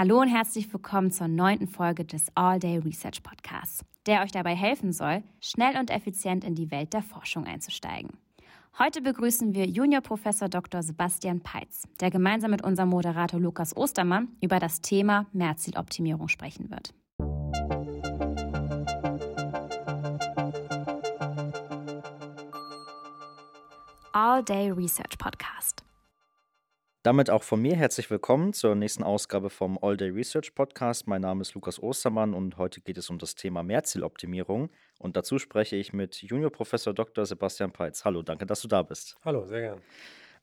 Hallo und herzlich willkommen zur neunten Folge des All Day Research Podcasts, der euch dabei helfen soll, schnell und effizient in die Welt der Forschung einzusteigen. Heute begrüßen wir Juniorprofessor Dr. Sebastian Peitz, der gemeinsam mit unserem Moderator Lukas Ostermann über das Thema Mehrzieloptimierung sprechen wird. All Day Research Podcast. Damit auch von mir herzlich willkommen zur nächsten Ausgabe vom All Day Research Podcast. Mein Name ist Lukas Ostermann und heute geht es um das Thema Mehrzieloptimierung. Und dazu spreche ich mit Juniorprofessor Dr. Sebastian Peitz. Hallo, danke, dass du da bist. Hallo, sehr gern.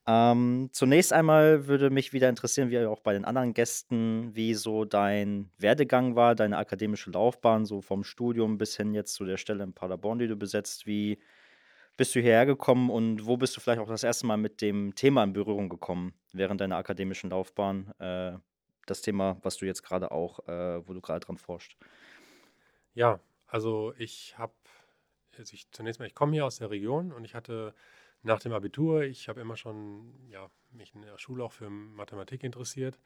Ähm, zunächst einmal würde mich wieder interessieren, wie auch bei den anderen Gästen, wie so dein Werdegang war, deine akademische Laufbahn, so vom Studium bis hin jetzt zu der Stelle in Paderborn, die du besetzt. Wie bist du hierher gekommen und wo bist du vielleicht auch das erste Mal mit dem Thema in Berührung gekommen während deiner akademischen Laufbahn? Äh, das Thema, was du jetzt gerade auch, äh, wo du gerade dran forscht. Ja, also ich habe, also ich, zunächst mal, ich komme hier aus der Region und ich hatte nach dem Abitur, ich habe immer schon ja, mich in der Schule auch für Mathematik interessiert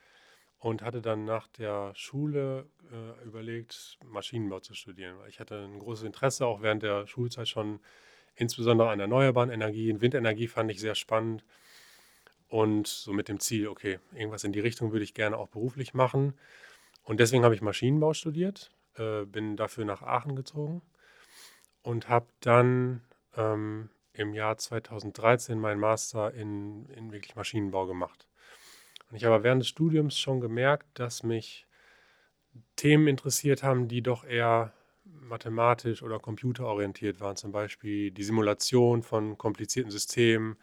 und hatte dann nach der Schule äh, überlegt, Maschinenbau zu studieren. Ich hatte ein großes Interesse auch während der Schulzeit schon insbesondere an erneuerbaren Energien. Windenergie fand ich sehr spannend. Und so mit dem Ziel, okay, irgendwas in die Richtung würde ich gerne auch beruflich machen. Und deswegen habe ich Maschinenbau studiert, äh, bin dafür nach Aachen gezogen und habe dann ähm, im Jahr 2013 meinen Master in, in wirklich Maschinenbau gemacht. Und ich habe während des Studiums schon gemerkt, dass mich Themen interessiert haben, die doch eher mathematisch oder computerorientiert waren, zum Beispiel die Simulation von komplizierten Systemen,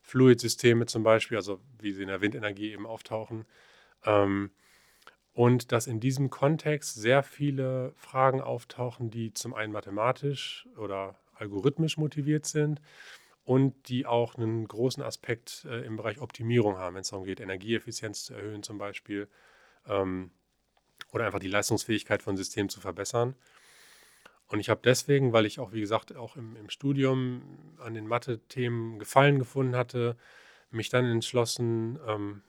Fluidsysteme zum Beispiel, also wie sie in der Windenergie eben auftauchen. Ähm, und dass in diesem Kontext sehr viele Fragen auftauchen, die zum einen mathematisch oder algorithmisch motiviert sind und die auch einen großen Aspekt äh, im Bereich Optimierung haben, wenn es darum geht, Energieeffizienz zu erhöhen zum Beispiel ähm, oder einfach die Leistungsfähigkeit von Systemen zu verbessern. Und ich habe deswegen, weil ich auch, wie gesagt, auch im, im Studium an den Mathe-Themen Gefallen gefunden hatte, mich dann entschlossen, ähm,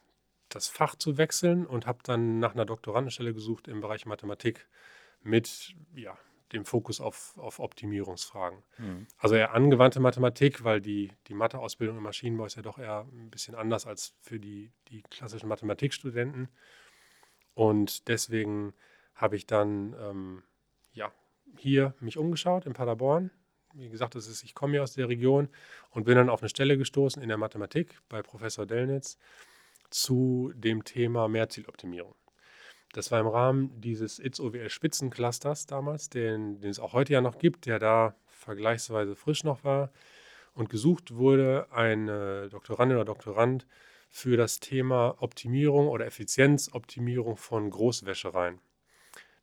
das Fach zu wechseln und habe dann nach einer Doktorandenstelle gesucht im Bereich Mathematik mit ja, dem Fokus auf, auf Optimierungsfragen. Mhm. Also eher angewandte Mathematik, weil die, die Matheausbildung im Maschinenbau ist ja doch eher ein bisschen anders als für die, die klassischen Mathematikstudenten. Und deswegen habe ich dann ähm, ja, hier mich umgeschaut in Paderborn. Wie gesagt, das ist, ich komme hier aus der Region und bin dann auf eine Stelle gestoßen in der Mathematik bei Professor Dellnitz zu dem Thema Mehrzieloptimierung. Das war im Rahmen dieses ITS-OWL Spitzenclusters damals, den, den es auch heute ja noch gibt, der da vergleichsweise frisch noch war. Und gesucht wurde ein Doktorandin oder Doktorand für das Thema Optimierung oder Effizienzoptimierung von Großwäschereien.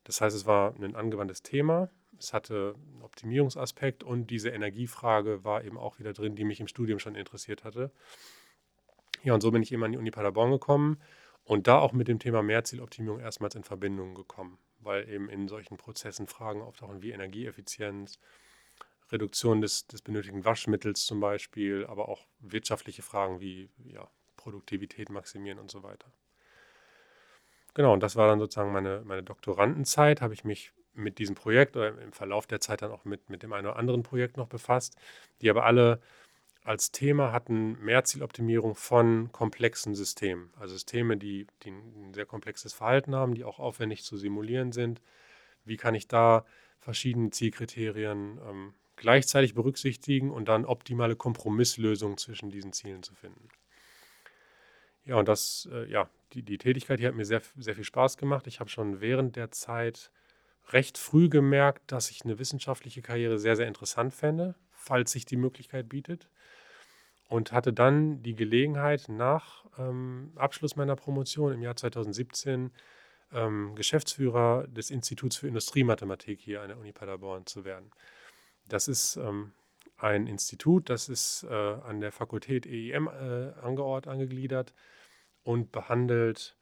Das heißt, es war ein angewandtes Thema, es hatte einen Optimierungsaspekt und diese Energiefrage war eben auch wieder drin, die mich im Studium schon interessiert hatte. Ja, und so bin ich eben an die Uni Paderborn gekommen und da auch mit dem Thema Mehrzieloptimierung erstmals in Verbindung gekommen, weil eben in solchen Prozessen Fragen auftauchen wie Energieeffizienz, Reduktion des, des benötigten Waschmittels zum Beispiel, aber auch wirtschaftliche Fragen wie ja, Produktivität maximieren und so weiter. Genau, und das war dann sozusagen meine, meine Doktorandenzeit, habe ich mich mit diesem Projekt oder im Verlauf der Zeit dann auch mit, mit dem einen oder anderen Projekt noch befasst, die aber alle als Thema hatten Mehrzieloptimierung von komplexen Systemen. Also Systeme, die, die ein sehr komplexes Verhalten haben, die auch aufwendig zu simulieren sind. Wie kann ich da verschiedene Zielkriterien ähm, gleichzeitig berücksichtigen und dann optimale Kompromisslösungen zwischen diesen Zielen zu finden? Ja, und das, äh, ja, die, die Tätigkeit hier hat mir sehr, sehr viel Spaß gemacht. Ich habe schon während der Zeit recht früh gemerkt, dass ich eine wissenschaftliche Karriere sehr, sehr interessant fände, falls sich die Möglichkeit bietet. Und hatte dann die Gelegenheit, nach ähm, Abschluss meiner Promotion im Jahr 2017 ähm, Geschäftsführer des Instituts für Industriemathematik hier an der Uni Paderborn zu werden. Das ist ähm, ein Institut, das ist äh, an der Fakultät EIM äh, angeordnet, angegliedert und behandelt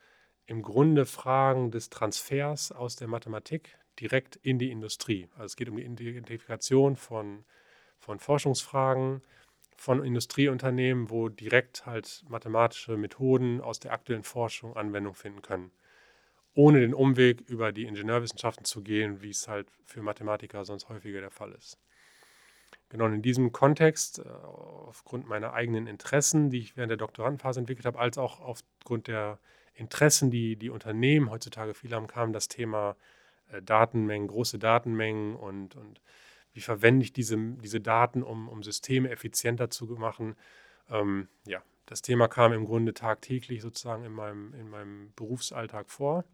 im Grunde Fragen des Transfers aus der Mathematik direkt in die Industrie. Also es geht um die Identifikation von, von Forschungsfragen, von Industrieunternehmen, wo direkt halt mathematische Methoden aus der aktuellen Forschung Anwendung finden können. ohne den Umweg über die Ingenieurwissenschaften zu gehen, wie es halt für Mathematiker sonst häufiger der Fall ist. Genau in diesem Kontext, äh, aufgrund meiner eigenen Interessen, die ich während der Doktorandenphase entwickelt habe, als auch aufgrund der Interessen, die die Unternehmen heutzutage viel haben, kam das Thema äh, Datenmengen, große Datenmengen und, und wie verwende ich diese, diese Daten, um, um Systeme effizienter zu machen. Ähm, ja, das Thema kam im Grunde tagtäglich sozusagen in meinem, in meinem Berufsalltag vor.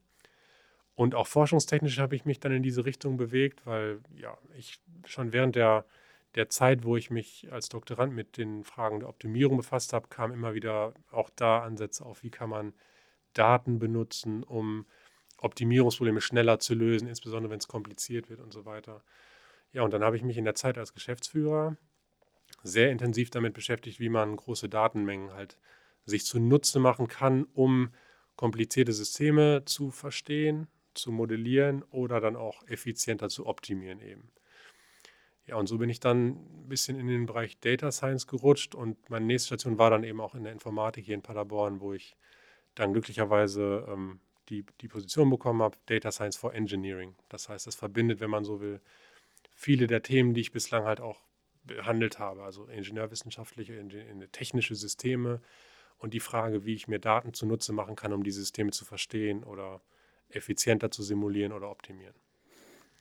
Und auch forschungstechnisch habe ich mich dann in diese Richtung bewegt, weil ja, ich schon während der, der Zeit, wo ich mich als Doktorand mit den Fragen der Optimierung befasst habe, kam immer wieder auch da Ansätze auf, wie kann man Daten benutzen, um Optimierungsprobleme schneller zu lösen, insbesondere wenn es kompliziert wird und so weiter. Ja, und dann habe ich mich in der Zeit als Geschäftsführer sehr intensiv damit beschäftigt, wie man große Datenmengen halt sich zunutze machen kann, um komplizierte Systeme zu verstehen, zu modellieren oder dann auch effizienter zu optimieren eben. Ja, und so bin ich dann ein bisschen in den Bereich Data Science gerutscht und meine nächste Station war dann eben auch in der Informatik hier in Paderborn, wo ich dann glücklicherweise ähm, die, die Position bekommen habe, Data Science for Engineering. Das heißt, das verbindet, wenn man so will, viele der Themen, die ich bislang halt auch behandelt habe, also ingenieurwissenschaftliche, technische Systeme und die Frage, wie ich mir Daten zunutze machen kann, um diese Systeme zu verstehen oder effizienter zu simulieren oder optimieren.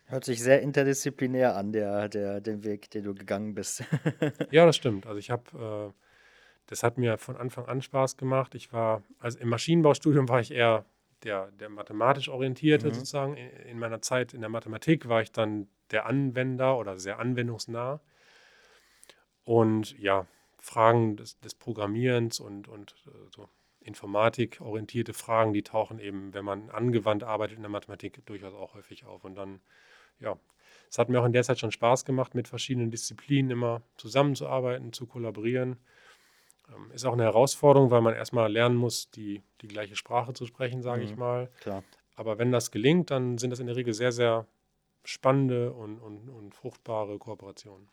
Hört sich sehr interdisziplinär an, der, der, den Weg, den du gegangen bist. ja, das stimmt. Also ich habe, äh, das hat mir von Anfang an Spaß gemacht. Ich war, also im Maschinenbaustudium war ich eher der, der mathematisch orientierte mhm. sozusagen. In meiner Zeit in der Mathematik war ich dann der Anwender oder sehr anwendungsnah. Und ja, Fragen des, des Programmierens und, und äh, so informatikorientierte Fragen, die tauchen eben, wenn man angewandt arbeitet in der Mathematik, durchaus auch häufig auf. Und dann, ja, es hat mir auch in der Zeit schon Spaß gemacht, mit verschiedenen Disziplinen immer zusammenzuarbeiten, zu kollaborieren. Ähm, ist auch eine Herausforderung, weil man erstmal lernen muss, die, die gleiche Sprache zu sprechen, sage mhm, ich mal. Klar. Aber wenn das gelingt, dann sind das in der Regel sehr, sehr spannende und, und, und fruchtbare Kooperationen.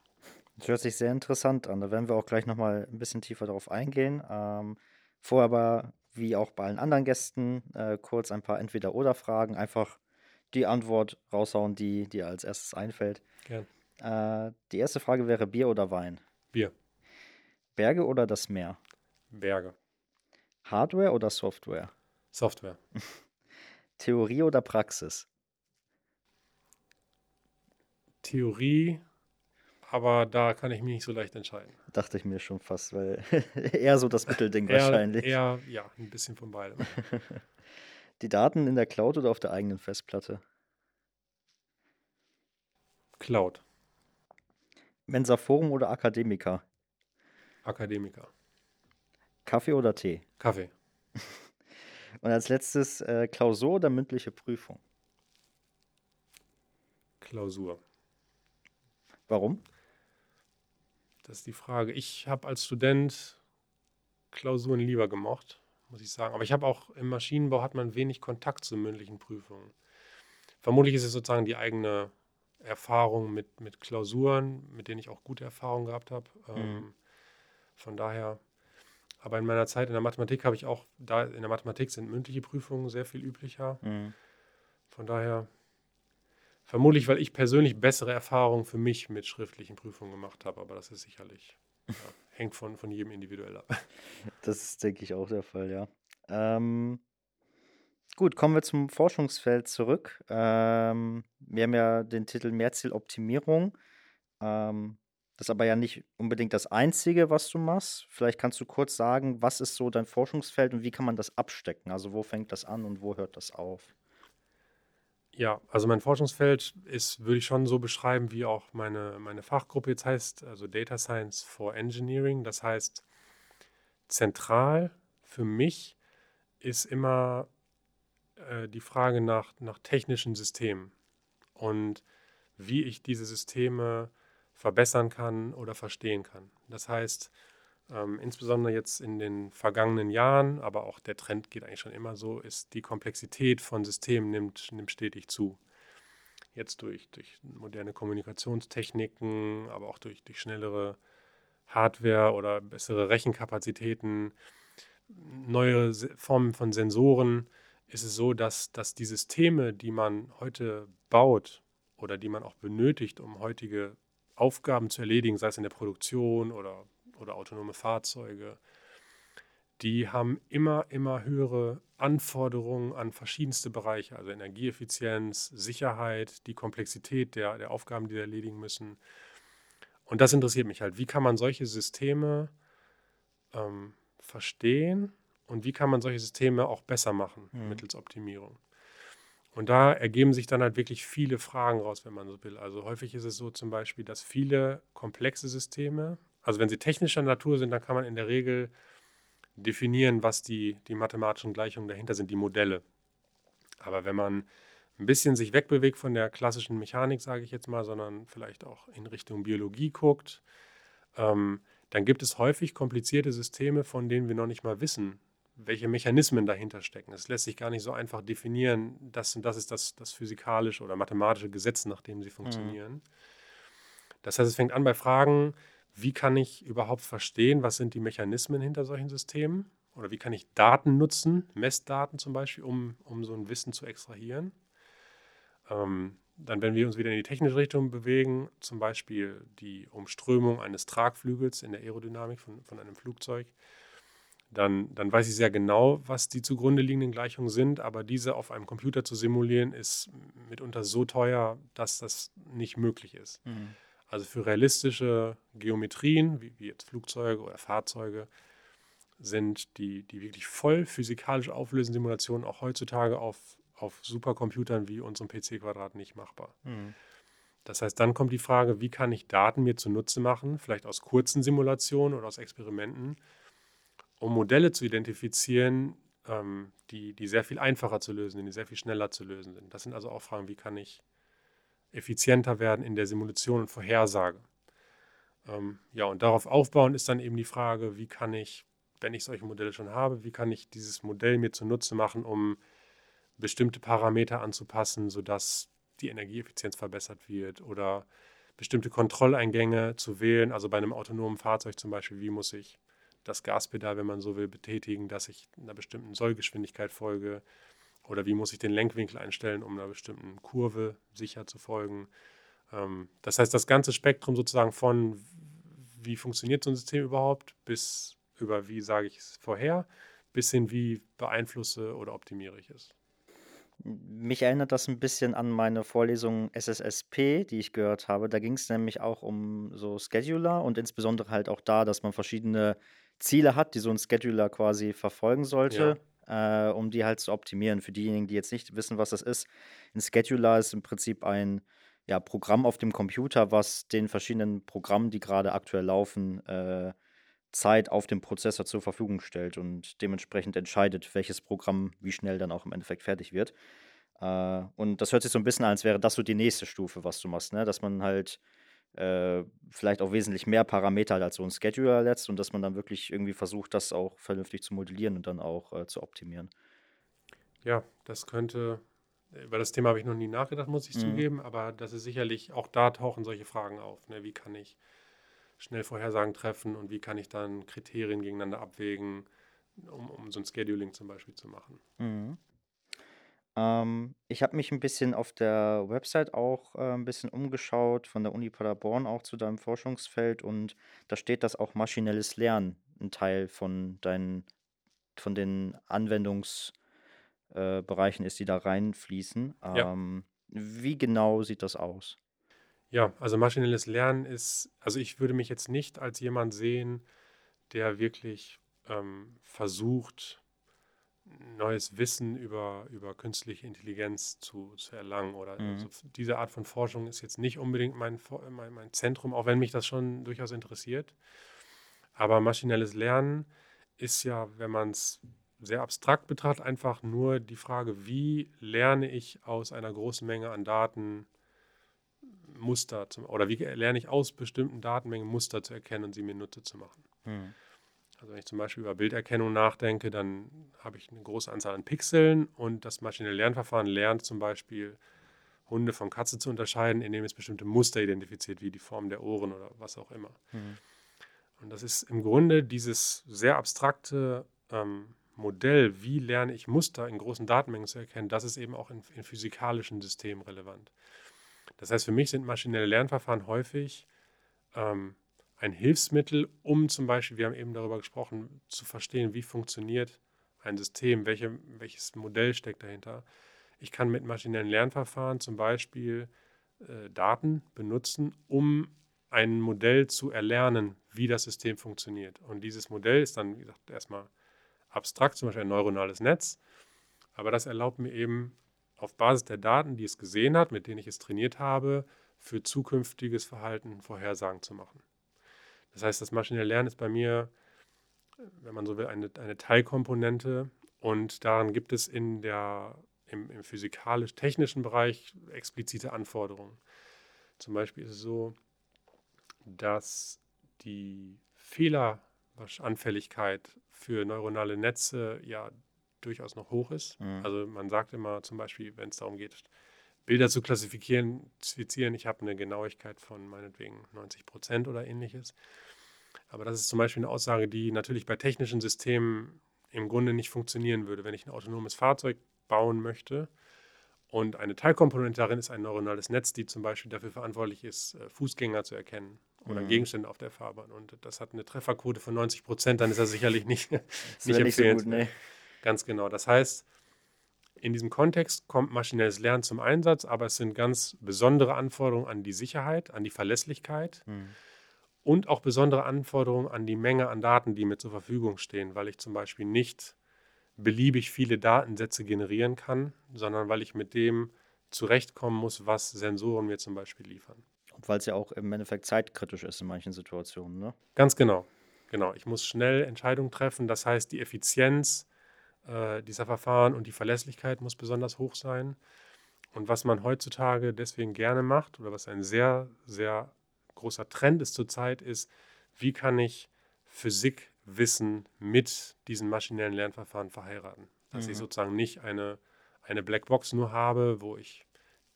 Das hört sich sehr interessant an. Da werden wir auch gleich nochmal ein bisschen tiefer darauf eingehen. Ähm, vorher aber, wie auch bei allen anderen Gästen, äh, kurz ein paar Entweder-Oder-Fragen. Einfach die Antwort raushauen, die dir als erstes einfällt. Gern. Äh, die erste Frage wäre Bier oder Wein? Bier. Berge oder das Meer? Berge. Hardware oder Software? Software. Theorie oder Praxis? Theorie, aber da kann ich mich nicht so leicht entscheiden. Dachte ich mir schon fast, weil eher so das Mittelding eher, wahrscheinlich. Eher, ja, ein bisschen von beidem. Die Daten in der Cloud oder auf der eigenen Festplatte? Cloud. Mensa Forum oder Akademiker? Akademiker. Kaffee oder Tee? Kaffee. Und als letztes äh, Klausur oder mündliche Prüfung? Klausur. Warum? Das ist die Frage. Ich habe als Student Klausuren lieber gemocht, muss ich sagen. Aber ich habe auch im Maschinenbau hat man wenig Kontakt zu mündlichen Prüfungen. Vermutlich ist es sozusagen die eigene Erfahrung mit, mit Klausuren, mit denen ich auch gute Erfahrungen gehabt habe. Mhm. Ähm, von daher, aber in meiner Zeit in der Mathematik habe ich auch, da in der Mathematik sind mündliche Prüfungen sehr viel üblicher. Mhm. Von daher Vermutlich, weil ich persönlich bessere Erfahrungen für mich mit schriftlichen Prüfungen gemacht habe, aber das ist sicherlich, ja, hängt von, von jedem individuell ab. Das ist, denke ich, auch der Fall, ja. Ähm, gut, kommen wir zum Forschungsfeld zurück. Ähm, wir haben ja den Titel Mehrzieloptimierung. Ähm, das ist aber ja nicht unbedingt das Einzige, was du machst. Vielleicht kannst du kurz sagen, was ist so dein Forschungsfeld und wie kann man das abstecken? Also wo fängt das an und wo hört das auf? Ja, also mein Forschungsfeld ist, würde ich schon so beschreiben, wie auch meine, meine Fachgruppe jetzt heißt, also Data Science for Engineering. Das heißt, zentral für mich ist immer äh, die Frage nach, nach technischen Systemen und wie ich diese Systeme verbessern kann oder verstehen kann. Das heißt, ähm, insbesondere jetzt in den vergangenen Jahren, aber auch der Trend geht eigentlich schon immer so, ist die Komplexität von Systemen nimmt, nimmt stetig zu. Jetzt durch, durch moderne Kommunikationstechniken, aber auch durch, durch schnellere Hardware oder bessere Rechenkapazitäten, neue Formen von Sensoren ist es so, dass, dass die Systeme, die man heute baut oder die man auch benötigt, um heutige Aufgaben zu erledigen, sei es in der Produktion oder, oder autonome Fahrzeuge, die haben immer, immer höhere Anforderungen an verschiedenste Bereiche, also Energieeffizienz, Sicherheit, die Komplexität der, der Aufgaben, die sie erledigen müssen. Und das interessiert mich halt. Wie kann man solche Systeme ähm, verstehen und wie kann man solche Systeme auch besser machen mhm. mittels Optimierung? Und da ergeben sich dann halt wirklich viele Fragen raus, wenn man so will. Also häufig ist es so zum Beispiel, dass viele komplexe Systeme, also wenn sie technischer Natur sind, dann kann man in der Regel definieren, was die, die mathematischen Gleichungen dahinter sind, die Modelle. Aber wenn man ein bisschen sich wegbewegt von der klassischen Mechanik, sage ich jetzt mal, sondern vielleicht auch in Richtung Biologie guckt, ähm, dann gibt es häufig komplizierte Systeme, von denen wir noch nicht mal wissen, welche Mechanismen dahinter stecken. Es lässt sich gar nicht so einfach definieren, das und das ist das, das physikalische oder mathematische Gesetz, nach dem sie mhm. funktionieren. Mhm. Das heißt, es fängt an bei Fragen, wie kann ich überhaupt verstehen, was sind die Mechanismen hinter solchen Systemen? Oder wie kann ich Daten nutzen, Messdaten zum Beispiel, um, um so ein Wissen zu extrahieren? Ähm, dann, wenn wir uns wieder in die technische Richtung bewegen, zum Beispiel die Umströmung eines Tragflügels in der Aerodynamik von, von einem Flugzeug, dann, dann weiß ich sehr genau, was die zugrunde liegenden Gleichungen sind, aber diese auf einem Computer zu simulieren, ist mitunter so teuer, dass das nicht möglich ist. Mhm. Also für realistische Geometrien, wie, wie jetzt Flugzeuge oder Fahrzeuge, sind die, die wirklich voll physikalisch auflösenden Simulationen auch heutzutage auf, auf Supercomputern wie unserem PC-Quadrat nicht machbar. Mhm. Das heißt, dann kommt die Frage, wie kann ich Daten mir zunutze machen, vielleicht aus kurzen Simulationen oder aus Experimenten, um Modelle zu identifizieren, ähm, die, die sehr viel einfacher zu lösen sind, die sehr viel schneller zu lösen sind. Das sind also auch Fragen, wie kann ich effizienter werden in der Simulation und Vorhersage. Ähm, ja, und darauf aufbauen ist dann eben die Frage, wie kann ich, wenn ich solche Modelle schon habe, wie kann ich dieses Modell mir zunutze machen, um bestimmte Parameter anzupassen, sodass die Energieeffizienz verbessert wird oder bestimmte Kontrolleingänge zu wählen. Also bei einem autonomen Fahrzeug zum Beispiel, wie muss ich das Gaspedal, wenn man so will, betätigen, dass ich einer bestimmten Sollgeschwindigkeit folge oder wie muss ich den Lenkwinkel einstellen, um einer bestimmten Kurve sicher zu folgen. Ähm, das heißt, das ganze Spektrum sozusagen von, wie funktioniert so ein System überhaupt, bis über, wie sage ich es vorher, bis hin, wie beeinflusse oder optimiere ich es. Mich erinnert das ein bisschen an meine Vorlesung SSSP, die ich gehört habe. Da ging es nämlich auch um so Scheduler und insbesondere halt auch da, dass man verschiedene Ziele hat, die so ein Scheduler quasi verfolgen sollte. Ja äh, um die halt zu optimieren. Für diejenigen, die jetzt nicht wissen, was das ist, ein Scheduler ist im Prinzip ein ja, Programm auf dem Computer, was den verschiedenen Programmen, die gerade aktuell laufen, äh, Zeit auf dem Prozessor zur Verfügung stellt und dementsprechend entscheidet, welches Programm wie schnell dann auch im Endeffekt fertig wird. Äh, und das hört sich so ein bisschen an, als wäre das so die nächste Stufe, was du machst, ne? dass man halt äh, vielleicht auch wesentlich mehr Parameter als so ein Scheduler letzt und dass man dann wirklich irgendwie versucht, das auch vernünftig zu modellieren und dann auch äh, zu optimieren. Ja, das könnte, über das Thema habe ich noch nie nachgedacht, muss ich mhm. zugeben, aber das ist sicherlich, auch da tauchen solche Fragen auf. Ne? Wie kann ich schnell Vorhersagen treffen und wie kann ich dann Kriterien gegeneinander abwägen, um, um so ein Scheduling zum Beispiel zu machen. Mhm. Ähm, ich habe mich ein bisschen auf der Website auch, äh, 'n bisschen umgeschaut von der Uni Paderborn auch zu deinem Forschungsfeld und da steht, dass auch maschinelles Lernen ein Teil von deinen von den Anwendungsbereichen äh, ist, die da reinfließen. Ja. Ähm, wie genau sieht das aus? Ja, also maschinelles Lernen ist also ich würde mich jetzt nicht als jemand sehen, der wirklich, ähm, versucht neues Wissen über, über künstliche Intelligenz zu, zu erlangen. Oder mhm. also diese Art von Forschung ist jetzt nicht unbedingt mein, mein, mein Zentrum, auch wenn mich das schon durchaus interessiert. Aber maschinelles Lernen ist ja, wenn man es sehr abstrakt betrachtet, einfach nur die Frage, wie lerne ich aus einer großen Menge an Daten Muster zum, oder wie lerne ich aus bestimmten Datenmengen Muster zu erkennen und sie mir Nutze zu machen. Mhm. Also wenn ich zum Beispiel über Bilderkennung nachdenke, dann habe ich eine große Anzahl an Pixeln und das maschinelle Lernverfahren lernt zum Beispiel Hunde von Katze zu unterscheiden, indem es bestimmte Muster identifiziert, wie die Form der Ohren oder was auch immer. Mhm. Und das ist im Grunde dieses sehr abstrakte ähm, Modell, wie lerne ich Muster in großen Datenmengen zu erkennen, das ist eben auch in, in physikalischen Systemen relevant. Das heißt, für mich sind maschinelle Lernverfahren häufig ähm, ein Hilfsmittel, um zum Beispiel, wir haben eben darüber gesprochen, zu verstehen, wie funktioniert ein System, welche, welches Modell steckt dahinter. Ich kann mit maschinellen Lernverfahren zum Beispiel äh, Daten benutzen, um ein Modell zu erlernen, wie das System funktioniert. Und dieses Modell ist dann, wie gesagt, erstmal abstrakt, zum Beispiel ein neuronales Netz. Aber das erlaubt mir eben auf Basis der Daten, die es gesehen hat, mit denen ich es trainiert habe, für zukünftiges Verhalten Vorhersagen zu machen. Das heißt, das maschinelle Lernen ist bei mir, wenn man so will, eine, eine Teilkomponente und daran gibt es in der, im, im physikalisch-technischen Bereich explizite Anforderungen. Zum Beispiel ist es so, dass die Fehleranfälligkeit für neuronale Netze ja durchaus noch hoch ist. Mhm. Also man sagt immer zum Beispiel, wenn es darum geht, Bilder zu klassifizieren, ich habe eine Genauigkeit von meinetwegen 90 Prozent oder ähnliches. Aber das ist zum Beispiel eine Aussage, die natürlich bei technischen Systemen im Grunde nicht funktionieren würde. Wenn ich ein autonomes Fahrzeug bauen möchte und eine Teilkomponente darin ist ein neuronales Netz, die zum Beispiel dafür verantwortlich ist, äh, Fußgänger zu erkennen oder mhm. Gegenstände auf der Fahrbahn. Und das hat eine Trefferquote von 90 Prozent, dann ist das sicherlich nicht, nicht empfehlenswert. So nee. Ganz genau. Das heißt, in diesem Kontext kommt maschinelles Lernen zum Einsatz, aber es sind ganz besondere Anforderungen an die Sicherheit, an die Verlässlichkeit mhm. und auch besondere Anforderungen an die Menge an Daten, die mir zur Verfügung stehen, weil ich zum Beispiel nicht beliebig viele Datensätze generieren kann, sondern weil ich mit dem zurechtkommen muss, was Sensoren mir zum Beispiel liefern. Und weil es ja auch im Endeffekt zeitkritisch ist in manchen Situationen, ne? Ganz genau. Genau. Ich muss schnell Entscheidungen treffen. Das heißt, die Effizienz äh, dieser Verfahren und die Verlässlichkeit muss besonders hoch sein. Und was man heutzutage deswegen gerne macht oder was ein sehr, sehr großer Trend ist zurzeit, ist, wie kann ich Physikwissen mit diesen maschinellen Lernverfahren verheiraten? Dass mhm. ich sozusagen nicht eine, eine Blackbox nur habe, wo ich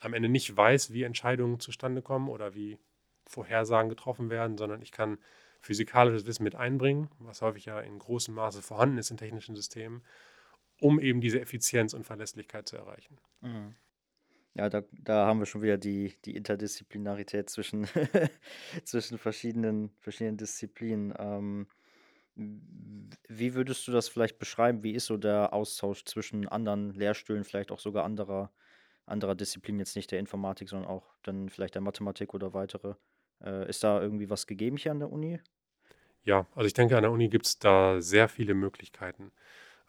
am Ende nicht weiß, wie Entscheidungen zustande kommen oder wie Vorhersagen getroffen werden, sondern ich kann physikalisches Wissen mit einbringen, was häufig ja in großem Maße vorhanden ist in technischen Systemen, um eben diese Effizienz und Verlässlichkeit zu erreichen. Mhm. Ja, da, da haben wir schon wieder die, die Interdisziplinarität zwischen, zwischen verschiedenen, verschiedenen Disziplinen. Ähm, wie würdest du das vielleicht beschreiben? Wie ist so der Austausch zwischen anderen Lehrstühlen, vielleicht auch sogar anderer anderer Disziplinen, jetzt nicht der Informatik, sondern auch dann vielleicht der Mathematik oder weitere. Äh, ist da irgendwie was gegeben hier an der Uni? Ja, also ich denke, an der Uni gibt es da sehr viele Möglichkeiten.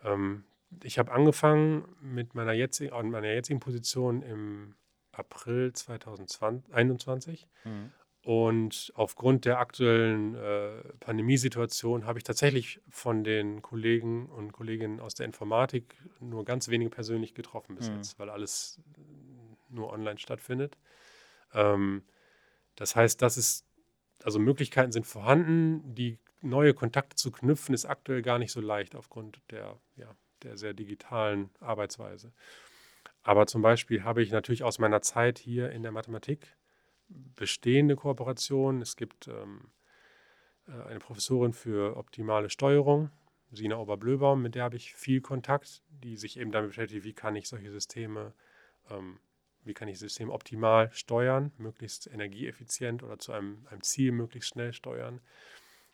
Ähm, ich habe angefangen mit meiner jetzigen, an meiner jetzigen Position im April 2021. Mhm. Und aufgrund der aktuellen äh, Pandemiesituation habe ich tatsächlich von den Kollegen und Kolleginnen aus der Informatik nur ganz wenige persönlich getroffen bis mhm. jetzt, weil alles nur online stattfindet. Ähm, das heißt, das ist, also Möglichkeiten sind vorhanden. Die neue Kontakte zu knüpfen ist aktuell gar nicht so leicht aufgrund der, ja, der sehr digitalen Arbeitsweise. Aber zum Beispiel habe ich natürlich aus meiner Zeit hier in der Mathematik bestehende Kooperationen. Es gibt ähm, äh, eine Professorin für optimale Steuerung, Sina Oberblöbaum, mit der habe ich viel Kontakt, die sich eben damit beschäftigt, wie kann ich solche Systeme, ähm, wie kann ich Systeme optimal steuern, möglichst energieeffizient oder zu einem, einem Ziel möglichst schnell steuern.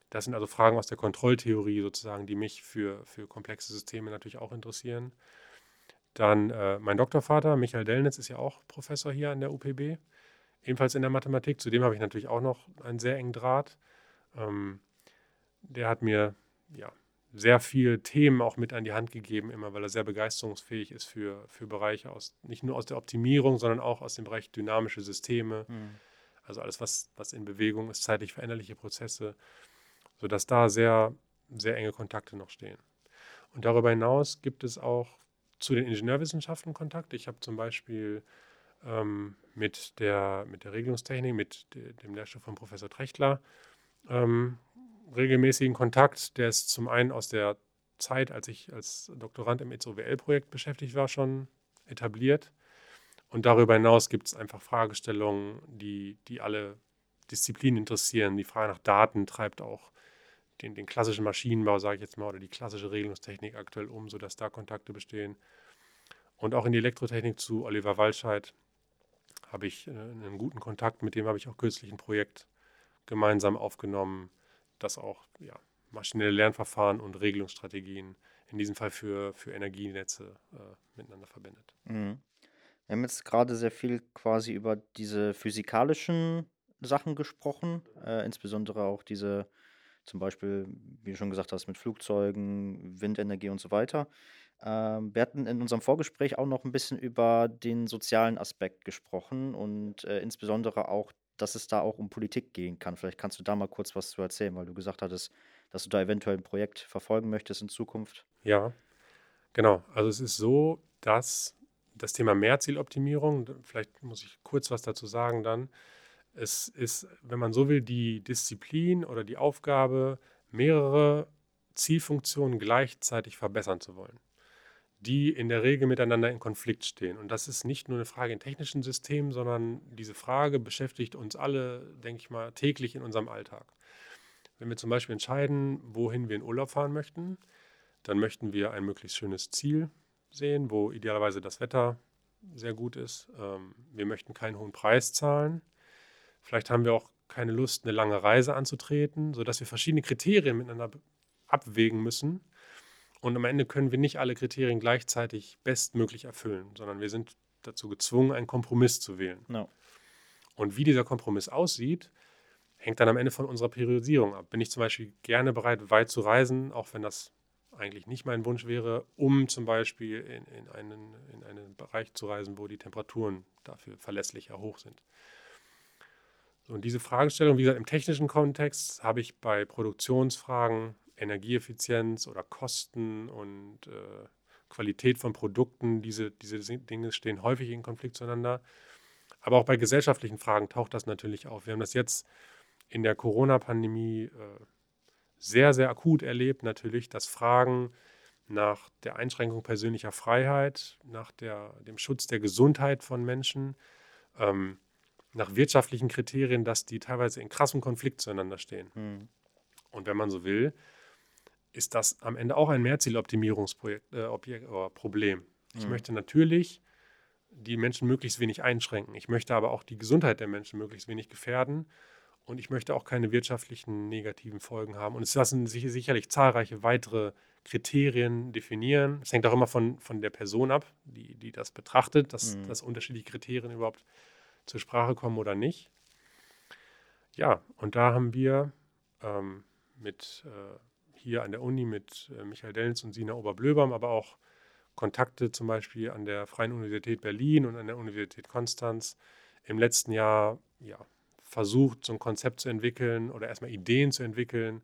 Das sind also Fragen aus der Kontrolltheorie sozusagen, die mich für, für komplexe Systeme natürlich auch interessieren. Dann äh, mein Doktorvater, Michael Dellnitz, ist ja auch Professor hier an der UPB ebenfalls in der Mathematik. Zudem habe ich natürlich auch noch einen sehr engen Draht. Ähm, der hat mir ja, sehr viele Themen auch mit an die Hand gegeben, immer weil er sehr begeisterungsfähig ist für, für Bereiche aus, nicht nur aus der Optimierung, sondern auch aus dem Bereich dynamische Systeme. Mhm. Also alles, was, was in Bewegung ist, zeitlich veränderliche Prozesse, sodass da sehr, sehr enge Kontakte noch stehen. Und darüber hinaus gibt es auch zu den Ingenieurwissenschaften Kontakte. Ich habe zum Beispiel ähm, mit, der, mit der Regelungstechnik, mit de, dem Lehrstuhl von Professor Trechtler ähm, regelmäßigen Kontakt. Der ist zum einen aus der Zeit, als ich als Doktorand im EZOWL-Projekt beschäftigt war, schon etabliert. Und darüber hinaus gibt es einfach Fragestellungen, die, die alle Disziplinen interessieren. Die Frage nach Daten treibt auch den, den klassischen Maschinenbau, sage ich jetzt mal, oder die klassische Regelungstechnik aktuell um, sodass da Kontakte bestehen. Und auch in die Elektrotechnik zu Oliver Walscheid habe ich äh, einen guten Kontakt, mit dem habe ich auch kürzlich ein Projekt gemeinsam aufgenommen, das auch ja, maschinelle Lernverfahren und Regelungsstrategien in diesem Fall für, für Energienetze äh, miteinander verbindet. Mhm. Wir haben jetzt gerade sehr viel quasi über diese physikalischen Sachen gesprochen, äh, insbesondere auch diese, zum Beispiel, wie du schon gesagt hast, mit Flugzeugen, Windenergie und so weiter. Ähm, wir hatten in unserem Vorgespräch auch noch ein bisschen über den sozialen Aspekt gesprochen und äh, insbesondere auch, dass es da auch um Politik gehen kann. Vielleicht kannst du da mal kurz was zu erzählen, weil du gesagt hattest, dass du da eventuell ein Projekt verfolgen möchtest in Zukunft. Ja, genau. Also es ist so, dass das Thema Mehrzieloptimierung, vielleicht muss ich kurz was dazu sagen dann, es ist, wenn man so will, die Disziplin oder die Aufgabe, mehrere Zielfunktionen gleichzeitig verbessern zu wollen, die in der Regel miteinander in Konflikt stehen. Und das ist nicht nur eine Frage in technischen Systemen, sondern diese Frage beschäftigt uns alle, denke ich mal, täglich in unserem Alltag. Wenn wir zum Beispiel entscheiden, wohin wir in Urlaub fahren möchten, dann möchten wir ein möglichst schönes Ziel sehen, wo idealerweise das Wetter sehr gut ist. Ähm, wir möchten keinen hohen Preis zahlen. Vielleicht haben wir auch keine Lust, eine lange Reise anzutreten, sodass wir verschiedene Kriterien miteinander abwägen müssen. Und am Ende können wir nicht alle Kriterien gleichzeitig bestmöglich erfüllen, sondern wir sind dazu gezwungen, einen Kompromiss zu wählen. No. Und wie dieser Kompromiss aussieht, hängt dann am Ende von unserer Priorisierung ab. Bin ich zum Beispiel gerne bereit, weit zu reisen, auch wenn das eigentlich nicht mein Wunsch wäre, um zum Beispiel in, in, einen, in einen Bereich zu reisen, wo die Temperaturen dafür verlässlicher hoch sind. Und diese Fragestellung, wie gesagt, im technischen Kontext habe ich bei Produktionsfragen, Energieeffizienz oder Kosten und äh, Qualität von Produkten, diese, diese Dinge stehen häufig in Konflikt zueinander. Aber auch bei gesellschaftlichen Fragen taucht das natürlich auf. Wir haben das jetzt in der Corona-Pandemie äh, sehr, sehr akut erlebt, natürlich, dass Fragen nach der Einschränkung persönlicher Freiheit, nach der, dem Schutz der Gesundheit von Menschen, ähm, nach wirtschaftlichen Kriterien, dass die teilweise in krassem Konflikt zueinander stehen. Mhm. Und wenn man so will, ist das am Ende auch ein Mehrzieloptimierungsprojekt, äh, Objekt, oder Problem. Ich mhm. möchte natürlich die Menschen möglichst wenig einschränken. Ich möchte aber auch die Gesundheit der Menschen möglichst wenig gefährden. Und ich möchte auch keine wirtschaftlichen negativen Folgen haben. Und es lassen sich sicherlich zahlreiche weitere Kriterien definieren. Es hängt auch immer von, von der Person ab, die, die das betrachtet, dass, mhm. dass unterschiedliche Kriterien überhaupt zur Sprache kommen oder nicht. Ja, und da haben wir ähm, mit äh, hier an der Uni mit äh, Michael Dellens und Sina Oberblöbaum, aber auch Kontakte zum Beispiel an der Freien Universität Berlin und an der Universität Konstanz im letzten Jahr ja, versucht, so ein Konzept zu entwickeln oder erstmal Ideen zu entwickeln,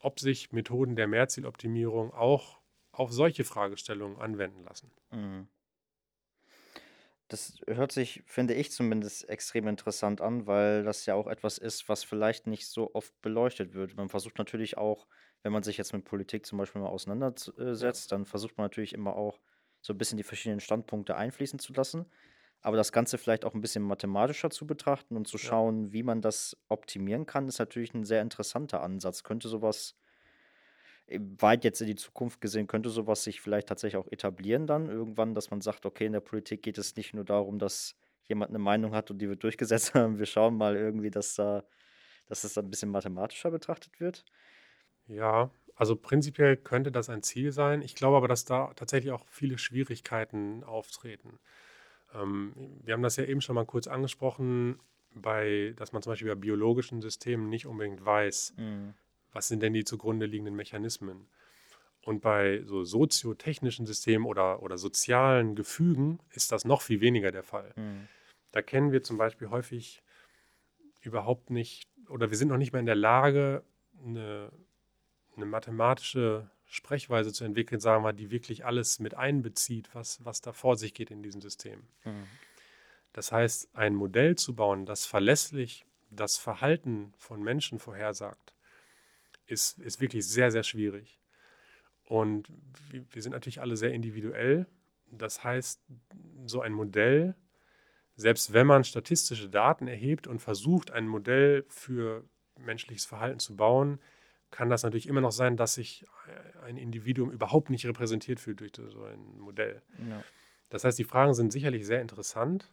ob sich Methoden der Mehrzieloptimierung auch auf solche Fragestellungen anwenden lassen. Mhm. Das hört sich, finde ich zumindest, extrem interessant an, weil das ja auch etwas ist, was vielleicht nicht so oft beleuchtet wird. Man versucht natürlich auch, wenn man sich jetzt mit Politik zum Beispiel mal auseinandersetzt, dann versucht man natürlich immer auch so ein bisschen die verschiedenen Standpunkte einfließen zu lassen. Aber das Ganze vielleicht auch ein bisschen mathematischer zu betrachten und zu Ja. schauen, wie man das optimieren kann, ist natürlich ein sehr interessanter Ansatz. Könnte sowas äh, weit jetzt in die Zukunft gesehen, könnte sowas sich vielleicht tatsächlich auch etablieren dann irgendwann, dass man sagt, okay, in der Politik geht es nicht nur darum, dass jemand eine Meinung hat und die wird durchgesetzt, sondern wir schauen mal irgendwie, dass da, dass das ein bisschen mathematischer betrachtet wird. Ja, also prinzipiell könnte das ein Ziel sein. Ich glaube aber, dass da tatsächlich auch viele Schwierigkeiten auftreten. Ähm, wir haben das ja eben schon mal kurz angesprochen, bei, dass man zum Beispiel bei biologischen Systemen nicht unbedingt weiß, mhm. Was sind denn die zugrunde liegenden Mechanismen. Und bei so soziotechnischen Systemen oder, oder sozialen Gefügen ist das noch viel weniger der Fall. Mhm. Da kennen wir zum Beispiel häufig überhaupt nicht, oder wir sind noch nicht mehr in der Lage, eine, eine mathematische Sprechweise zu entwickeln, sagen wir, die wirklich alles mit einbezieht, was, was da vor sich geht in diesem System. Mhm. Das heißt, ein Modell zu bauen, das verlässlich das Verhalten von Menschen vorhersagt, ist, ist wirklich sehr, sehr schwierig. Und wir, sind natürlich alle sehr individuell. Das heißt, so ein Modell, selbst wenn man statistische Daten erhebt und versucht, ein Modell für menschliches Verhalten zu bauen, kann das natürlich immer noch sein, dass sich ein Individuum überhaupt nicht repräsentiert fühlt durch so ein Modell. Ja. Das heißt, die Fragen sind sicherlich sehr interessant,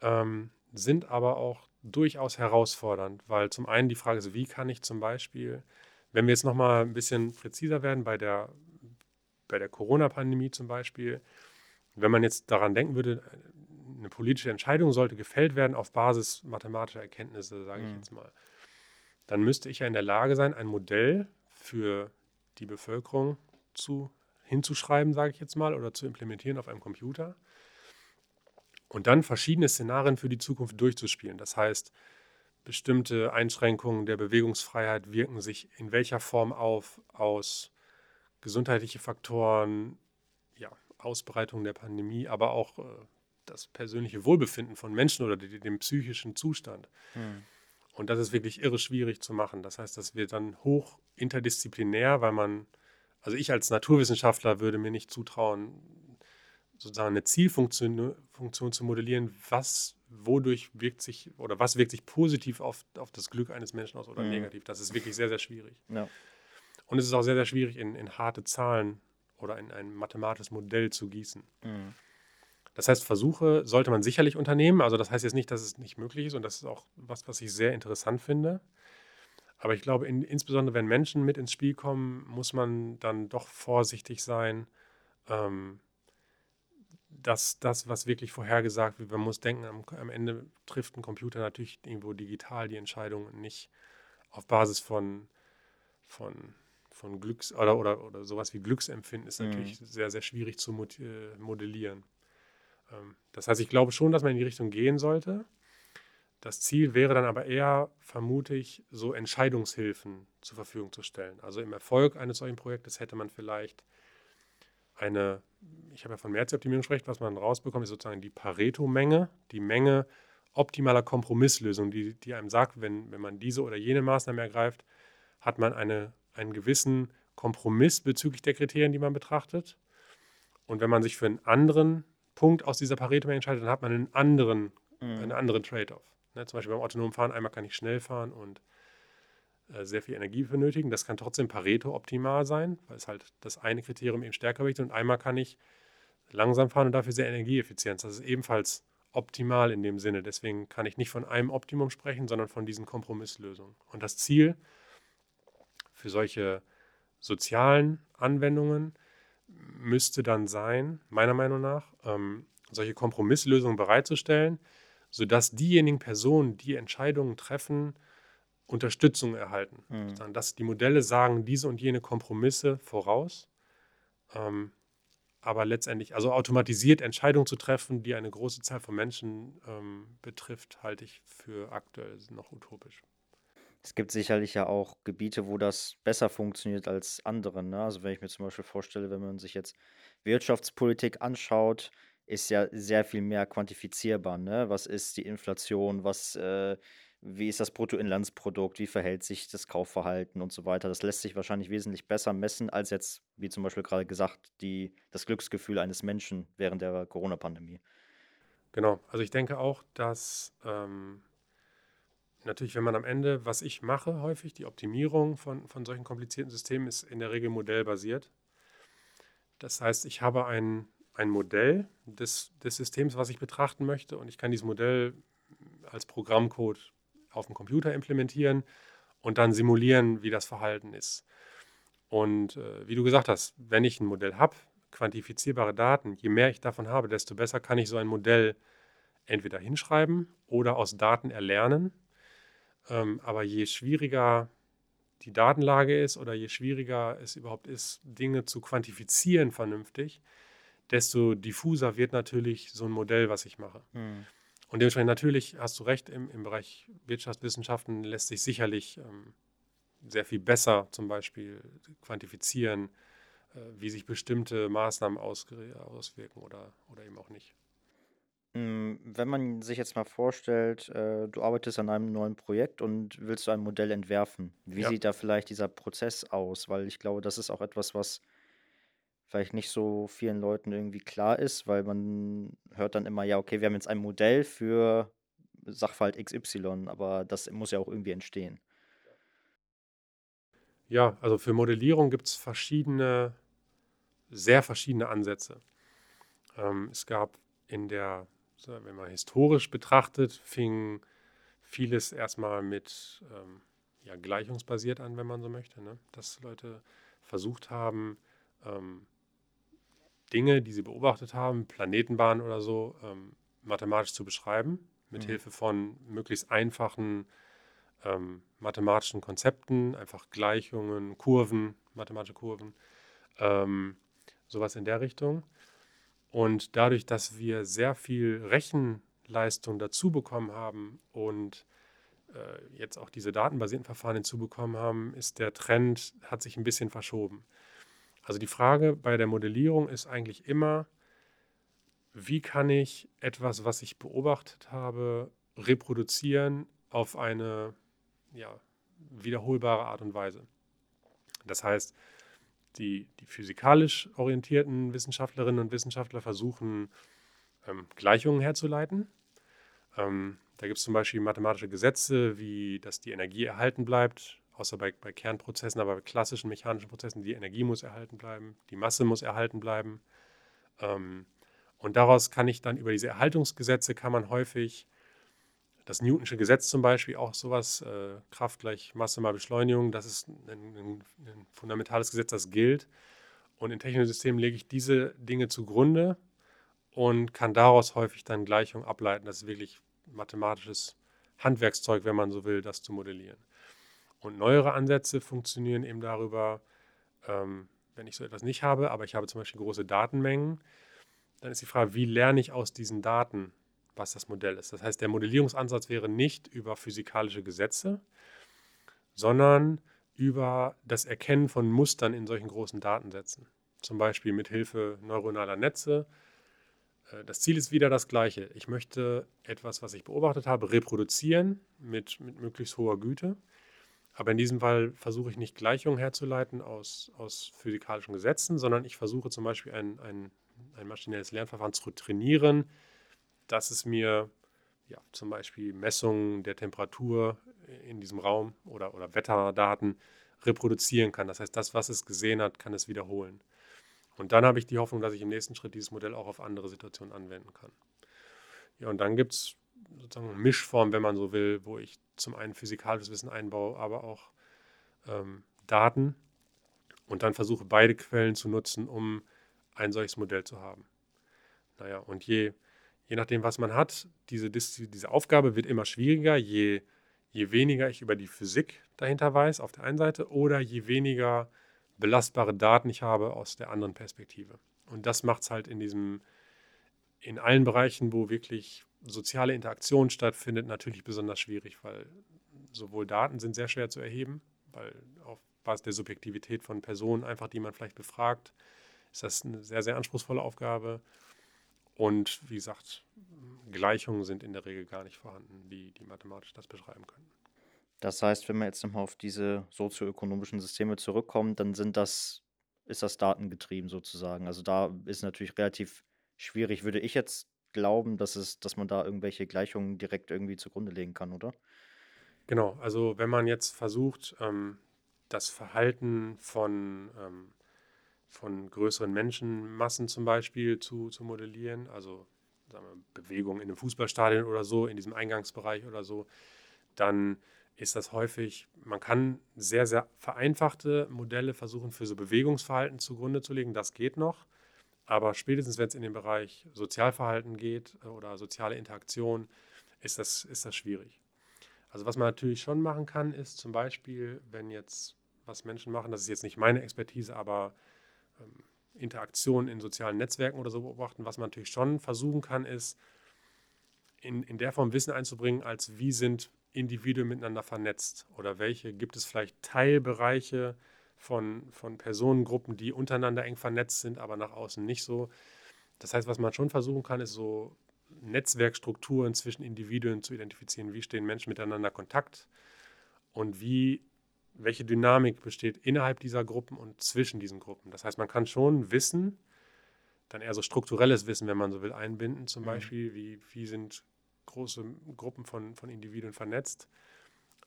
ähm, sind aber auch durchaus herausfordernd, weil zum einen die Frage ist, wie kann ich zum Beispiel, wenn wir jetzt nochmal ein bisschen präziser werden bei der, bei der Corona-Pandemie zum Beispiel, wenn man jetzt daran denken würde, eine politische Entscheidung sollte gefällt werden auf Basis mathematischer Erkenntnisse, sage ich mhm. jetzt mal, dann müsste ich ja in der Lage sein, ein Modell für die Bevölkerung zu, hinzuschreiben, sage ich jetzt mal, oder zu implementieren auf einem Computer und dann verschiedene Szenarien für die Zukunft durchzuspielen. Das heißt, bestimmte Einschränkungen der Bewegungsfreiheit wirken sich in welcher Form auf aus gesundheitliche Faktoren, ja, Ausbreitung der Pandemie, aber auch äh, das persönliche Wohlbefinden von Menschen oder die, den psychischen Zustand. Hm. Und das ist wirklich irre schwierig zu machen. Das heißt, das wird dann hoch interdisziplinär, weil man, also ich als Naturwissenschaftler würde mir nicht zutrauen, sozusagen eine Zielfunktion Funktion zu modellieren, was, wodurch wirkt sich oder was wirkt sich positiv auf, auf das Glück eines Menschen aus oder mhm. negativ. Das ist wirklich sehr, sehr schwierig. Ja. Und es ist auch sehr, sehr schwierig, in, in harte Zahlen oder in ein mathematisches Modell zu gießen. Mhm. Das heißt, Versuche sollte man sicherlich unternehmen. Also das heißt jetzt nicht, dass es nicht möglich ist und das ist auch was, was ich sehr interessant finde. Aber ich glaube, in, insbesondere wenn Menschen mit ins Spiel kommen, muss man dann doch vorsichtig sein, ähm, dass das, was wirklich vorhergesagt wird, man muss denken, am, am, Ende trifft ein Computer natürlich irgendwo digital die Entscheidung und nicht auf Basis von, von, von Glücks- oder, oder, oder sowas wie Glücksempfinden ist natürlich mhm. sehr, sehr schwierig zu äh, modellieren. Ähm, das heißt, ich glaube schon, dass man in die Richtung gehen sollte. Das Ziel wäre dann aber eher, vermute ich, so Entscheidungshilfen zur Verfügung zu stellen. Also im Erfolg eines solchen Projektes hätte man vielleicht eine, ich habe ja von Mehrzeitoptimierung gesprochen, was man rausbekommt, ist sozusagen die Pareto-Menge, die Menge optimaler Kompromisslösungen, die, die einem sagt, wenn, wenn man diese oder jene Maßnahme ergreift, hat man eine, einen gewissen Kompromiss bezüglich der Kriterien, die man betrachtet. Und wenn man sich für einen anderen Punkt aus dieser Pareto-Menge entscheidet, dann hat man einen anderen, mhm. einen anderen Trade-off. Ne, zum Beispiel beim autonomen Fahren, einmal kann ich schnell fahren und sehr viel Energie benötigen. Das kann trotzdem Pareto optimal sein, weil es halt das eine Kriterium eben stärker wiegt. Und einmal kann ich langsam fahren und dafür sehr energieeffizient. Das ist ebenfalls optimal in dem Sinne. Deswegen kann ich nicht von einem Optimum sprechen, sondern von diesen Kompromisslösungen. Und das Ziel für solche sozialen Anwendungen müsste dann sein, meiner Meinung nach, ähm, solche Kompromisslösungen bereitzustellen, sodass diejenigen Personen, die Entscheidungen treffen, Unterstützung erhalten. Mhm. Dass die Modelle sagen diese und jene Kompromisse voraus, ähm, aber letztendlich, also automatisiert Entscheidungen zu treffen, die eine große Zahl von Menschen ähm, betrifft, halte ich für aktuell noch utopisch. Es gibt sicherlich ja auch Gebiete, wo das besser funktioniert als andere. Ne? Also wenn ich mir zum Beispiel vorstelle, wenn man sich jetzt Wirtschaftspolitik anschaut, ist ja sehr viel mehr quantifizierbar. Ne? Was ist die Inflation? Was, äh, wie ist das Bruttoinlandsprodukt? Wie verhält sich das Kaufverhalten und so weiter? Das lässt sich wahrscheinlich wesentlich besser messen als jetzt, wie zum Beispiel gerade gesagt, die, das Glücksgefühl eines Menschen während der Corona-Pandemie. Genau, also ich denke auch, dass ähm, natürlich, wenn man am Ende, was ich mache häufig, die Optimierung von, von solchen komplizierten Systemen ist in der Regel modellbasiert. Das heißt, ich habe ein, ein Modell des, des Systems, was ich betrachten möchte und ich kann dieses Modell als Programmcode auf dem Computer implementieren und dann simulieren, wie das Verhalten ist. Und äh, wie du gesagt hast, wenn ich ein Modell habe, quantifizierbare Daten, je mehr ich davon habe, desto besser kann ich so ein Modell entweder hinschreiben oder aus Daten erlernen ähm, aber je schwieriger die Datenlage ist oder je schwieriger es überhaupt ist, Dinge zu quantifizieren vernünftig, desto diffuser wird natürlich so ein Modell, was ich mache. Mhm. Und dementsprechend natürlich hast du recht, im, im Bereich Wirtschaftswissenschaften lässt sich sicherlich ähm, sehr viel besser zum Beispiel quantifizieren, äh, wie sich bestimmte Maßnahmen auswirken oder, oder eben auch nicht. Hm, wenn man sich jetzt mal vorstellt, äh, du arbeitest an einem neuen Projekt und willst du ein Modell entwerfen. Wie Ja. sieht da vielleicht dieser Prozess aus? Weil ich glaube, das ist auch etwas, was vielleicht nicht so vielen Leuten irgendwie klar ist, weil man hört dann immer, ja, okay, wir haben jetzt ein Modell für Sachverhalt XY, aber das muss ja auch irgendwie entstehen. Ja, also für Modellierung gibt es verschiedene, sehr verschiedene Ansätze. Ähm, es gab in der, wenn man historisch betrachtet, fing vieles erstmal mit ähm, ja, gleichungsbasiert an, wenn man so möchte. Ne? Dass Leute versucht haben, ähm, Dinge, die sie beobachtet haben, Planetenbahnen oder so, ähm, mathematisch zu beschreiben, mit mhm. Hilfe von möglichst einfachen ähm, mathematischen Konzepten, einfach Gleichungen, Kurven, mathematische Kurven, ähm, sowas in der Richtung. Und dadurch, dass wir sehr viel Rechenleistung dazu bekommen haben und äh, jetzt auch diese datenbasierten Verfahren hinzubekommen haben, ist der Trend, hat sich ein bisschen verschoben. Also die Frage bei der Modellierung ist eigentlich immer, wie kann ich etwas, was ich beobachtet habe, reproduzieren auf eine ja, wiederholbare Art und Weise. Das heißt, die, die physikalisch orientierten Wissenschaftlerinnen und Wissenschaftler versuchen, ähm, Gleichungen herzuleiten. Ähm, da gibt es zum Beispiel mathematische Gesetze, wie dass die Energie erhalten bleibt, außer bei, bei Kernprozessen, aber bei klassischen mechanischen Prozessen, die Energie muss erhalten bleiben, die Masse muss erhalten bleiben. Ähm, und daraus kann ich dann über diese Erhaltungsgesetze kann man häufig das Newtonsche Gesetz zum Beispiel, auch sowas, äh, Kraft gleich Masse mal Beschleunigung, das ist ein, ein, ein, fundamentales Gesetz, das gilt. Und in technischen Systemen lege ich diese Dinge zugrunde und kann daraus häufig dann Gleichungen ableiten. Das ist wirklich mathematisches Handwerkszeug, wenn man so will, das zu modellieren. Und neuere Ansätze funktionieren eben darüber, ähm, wenn ich so etwas nicht habe, aber ich habe zum Beispiel große Datenmengen, dann ist die Frage, wie lerne ich aus diesen Daten, was das Modell ist. Das heißt, der Modellierungsansatz wäre nicht über physikalische Gesetze, sondern über das Erkennen von Mustern in solchen großen Datensätzen. Zum Beispiel mit Hilfe neuronaler Netze äh, das Ziel ist wieder das gleiche. Ich möchte etwas, was ich beobachtet habe, reproduzieren mit, mit möglichst hoher Güte. Aber in diesem Fall versuche ich nicht Gleichungen herzuleiten aus, aus physikalischen Gesetzen, sondern ich versuche zum Beispiel ein, ein, ein maschinelles Lernverfahren zu trainieren, dass es mir ja, zum Beispiel Messungen der Temperatur in diesem Raum oder, oder Wetterdaten reproduzieren kann. Das heißt, das, was es gesehen hat, kann es wiederholen. Und dann habe ich die Hoffnung, dass ich im nächsten Schritt dieses Modell auch auf andere Situationen anwenden kann. Ja, und dann gibt es sozusagen Mischform, wenn man so will, wo ich zum einen physikalisches Wissen einbaue, aber auch ähm, Daten und dann versuche beide Quellen zu nutzen, um ein solches Modell zu haben. Naja, und je, je nachdem, was man hat, diese, diese Aufgabe wird immer schwieriger, je, je weniger ich über die Physik dahinter weiß, auf der einen Seite, oder je weniger belastbare Daten ich habe aus der anderen Perspektive. Und das macht es halt in diesem, in allen Bereichen, wo wirklich soziale Interaktion stattfindet, natürlich besonders schwierig, weil sowohl Daten sind sehr schwer zu erheben, weil auf Basis der Subjektivität von Personen, einfach die man vielleicht befragt, ist das eine sehr, sehr anspruchsvolle Aufgabe. Und wie gesagt, Gleichungen sind in der Regel gar nicht vorhanden, die, die mathematisch das beschreiben können. Das heißt, wenn wir jetzt nochmal auf diese sozioökonomischen Systeme zurückkommen, dann sind das, ist das datengetrieben sozusagen. Also da ist natürlich relativ schwierig, würde ich jetzt glauben, dass es, dass man da irgendwelche Gleichungen direkt irgendwie zugrunde legen kann, oder? Genau, also wenn man jetzt versucht, ähm, das Verhalten von, ähm, von größeren Menschenmassen zum Beispiel zu, zu modellieren, also sagen wir, Bewegungen in einem Fußballstadion oder so, in diesem Eingangsbereich oder so, dann ist das häufig, man kann sehr, sehr vereinfachte Modelle versuchen, für so Bewegungsverhalten zugrunde zu legen. Das geht noch. Aber spätestens, wenn es in den Bereich Sozialverhalten geht äh, oder soziale Interaktion, ist das, ist das schwierig. Also was man natürlich schon machen kann, ist zum Beispiel, wenn jetzt was Menschen machen, das ist jetzt nicht meine Expertise, aber ähm, Interaktion in sozialen Netzwerken oder so beobachten, was man natürlich schon versuchen kann, ist, in, in der Form Wissen einzubringen, als wie sind Individuen miteinander vernetzt? Oder welche gibt es vielleicht Teilbereiche von, von Personengruppen, die untereinander eng vernetzt sind, aber nach außen nicht so? Das heißt, was man schon versuchen kann, ist so Netzwerkstrukturen zwischen Individuen zu identifizieren. Wie stehen Menschen miteinander in Kontakt und wie, welche Dynamik besteht innerhalb dieser Gruppen und zwischen diesen Gruppen. Das heißt, man kann schon Wissen, dann eher so strukturelles Wissen, wenn man so will, einbinden. Zum mhm. Beispiel, wie, wie sind große Gruppen von, von Individuen vernetzt.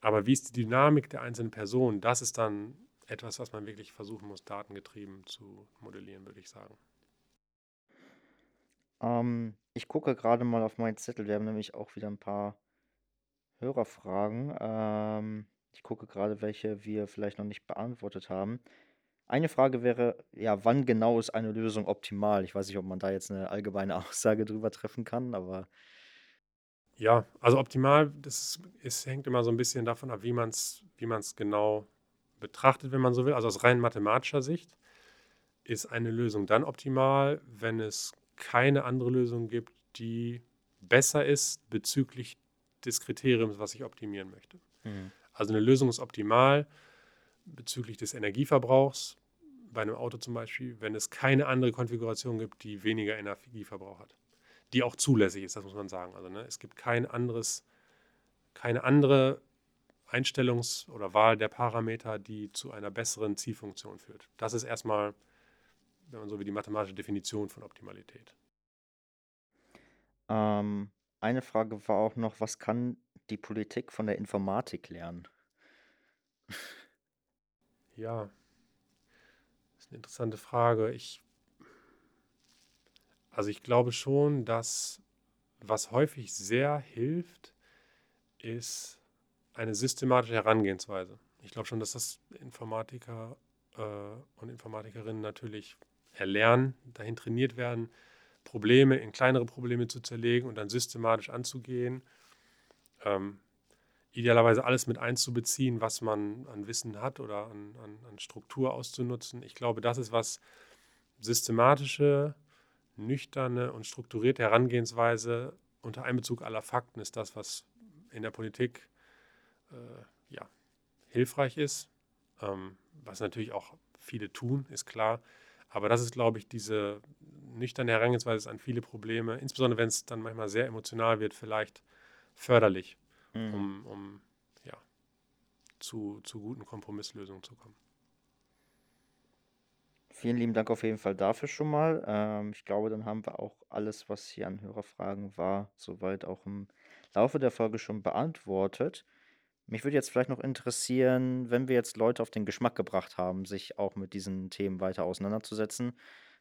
Aber wie ist die Dynamik der einzelnen Person? Das ist dann etwas, was man wirklich versuchen muss, datengetrieben zu modellieren, würde ich sagen. Ähm, ich gucke gerade mal auf meinen Zettel. Wir haben nämlich auch wieder ein paar Hörerfragen. Ähm, ich gucke gerade, welche wir vielleicht noch nicht beantwortet haben. Eine Frage wäre, ja, wann genau ist eine Lösung optimal? Ich weiß nicht, ob man da jetzt eine allgemeine Aussage drüber treffen kann, aber Ja, also optimal, das ist, hängt immer so ein bisschen davon ab, wie man es wie man's genau betrachtet, wenn man so will. Also aus rein mathematischer Sicht ist eine Lösung dann optimal, wenn es keine andere Lösung gibt, die besser ist bezüglich des Kriteriums, was ich optimieren möchte. Mhm. Also eine Lösung ist optimal bezüglich des Energieverbrauchs, bei einem Auto zum Beispiel, wenn es keine andere Konfiguration gibt, die weniger Energieverbrauch hat. Die auch zulässig ist, das muss man sagen. Also ne, es gibt kein anderes, keine andere Einstellungs- oder Wahl der Parameter, die zu einer besseren Zielfunktion führt. Das ist erstmal, wenn man so wie die mathematische Definition von Optimalität. ähm, eine Frage war auch noch, was kann die Politik von der Informatik lernen? Ja, das ist eine interessante Frage. Ich, also ich glaube schon, dass was häufig sehr hilft, ist eine systematische Herangehensweise. Ich glaube schon, dass das Informatiker äh, und Informatikerinnen natürlich erlernen, dahin trainiert werden, Probleme in kleinere Probleme zu zerlegen und dann systematisch anzugehen. Ähm, idealerweise alles mit einzubeziehen, was man an Wissen hat oder an, an, an Struktur auszunutzen. Ich glaube, das ist was systematische, nüchterne und strukturierte Herangehensweise unter Einbezug aller Fakten ist das, was in der Politik äh, ja, hilfreich ist. Ähm, was natürlich auch viele tun, ist klar. Aber das ist, glaube ich, diese nüchterne Herangehensweise an viele Probleme, insbesondere wenn es dann manchmal sehr emotional wird, vielleicht förderlich, Mhm. um, um ja, zu, zu guten Kompromisslösungen zu kommen. Vielen lieben Dank auf jeden Fall dafür schon mal. Ähm, ich glaube, dann haben wir auch alles, was hier an Hörerfragen war, soweit auch im Laufe der Folge schon beantwortet. Mich würde jetzt vielleicht noch interessieren, wenn wir jetzt Leute auf den Geschmack gebracht haben, sich auch mit diesen Themen weiter auseinanderzusetzen,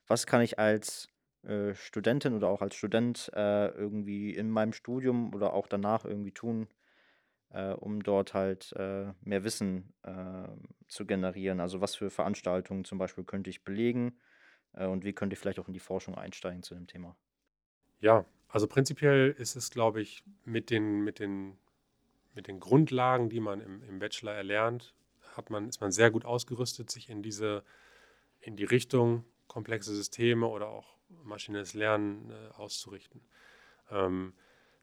was kann ich als äh, Studentin oder auch als Student äh, irgendwie in meinem Studium oder auch danach irgendwie tun, äh, um dort halt äh, mehr Wissen äh, zu generieren. Also was für Veranstaltungen zum Beispiel könnte ich belegen äh, und wie könnte ich vielleicht auch in die Forschung einsteigen zu dem Thema. Ja, also prinzipiell ist es, glaube ich, mit den, mit den, mit den Grundlagen, die man im, im Bachelor erlernt, hat man, ist man sehr gut ausgerüstet, sich in diese, in die Richtung komplexe Systeme oder auch maschinelles Lernen äh, auszurichten. Ähm,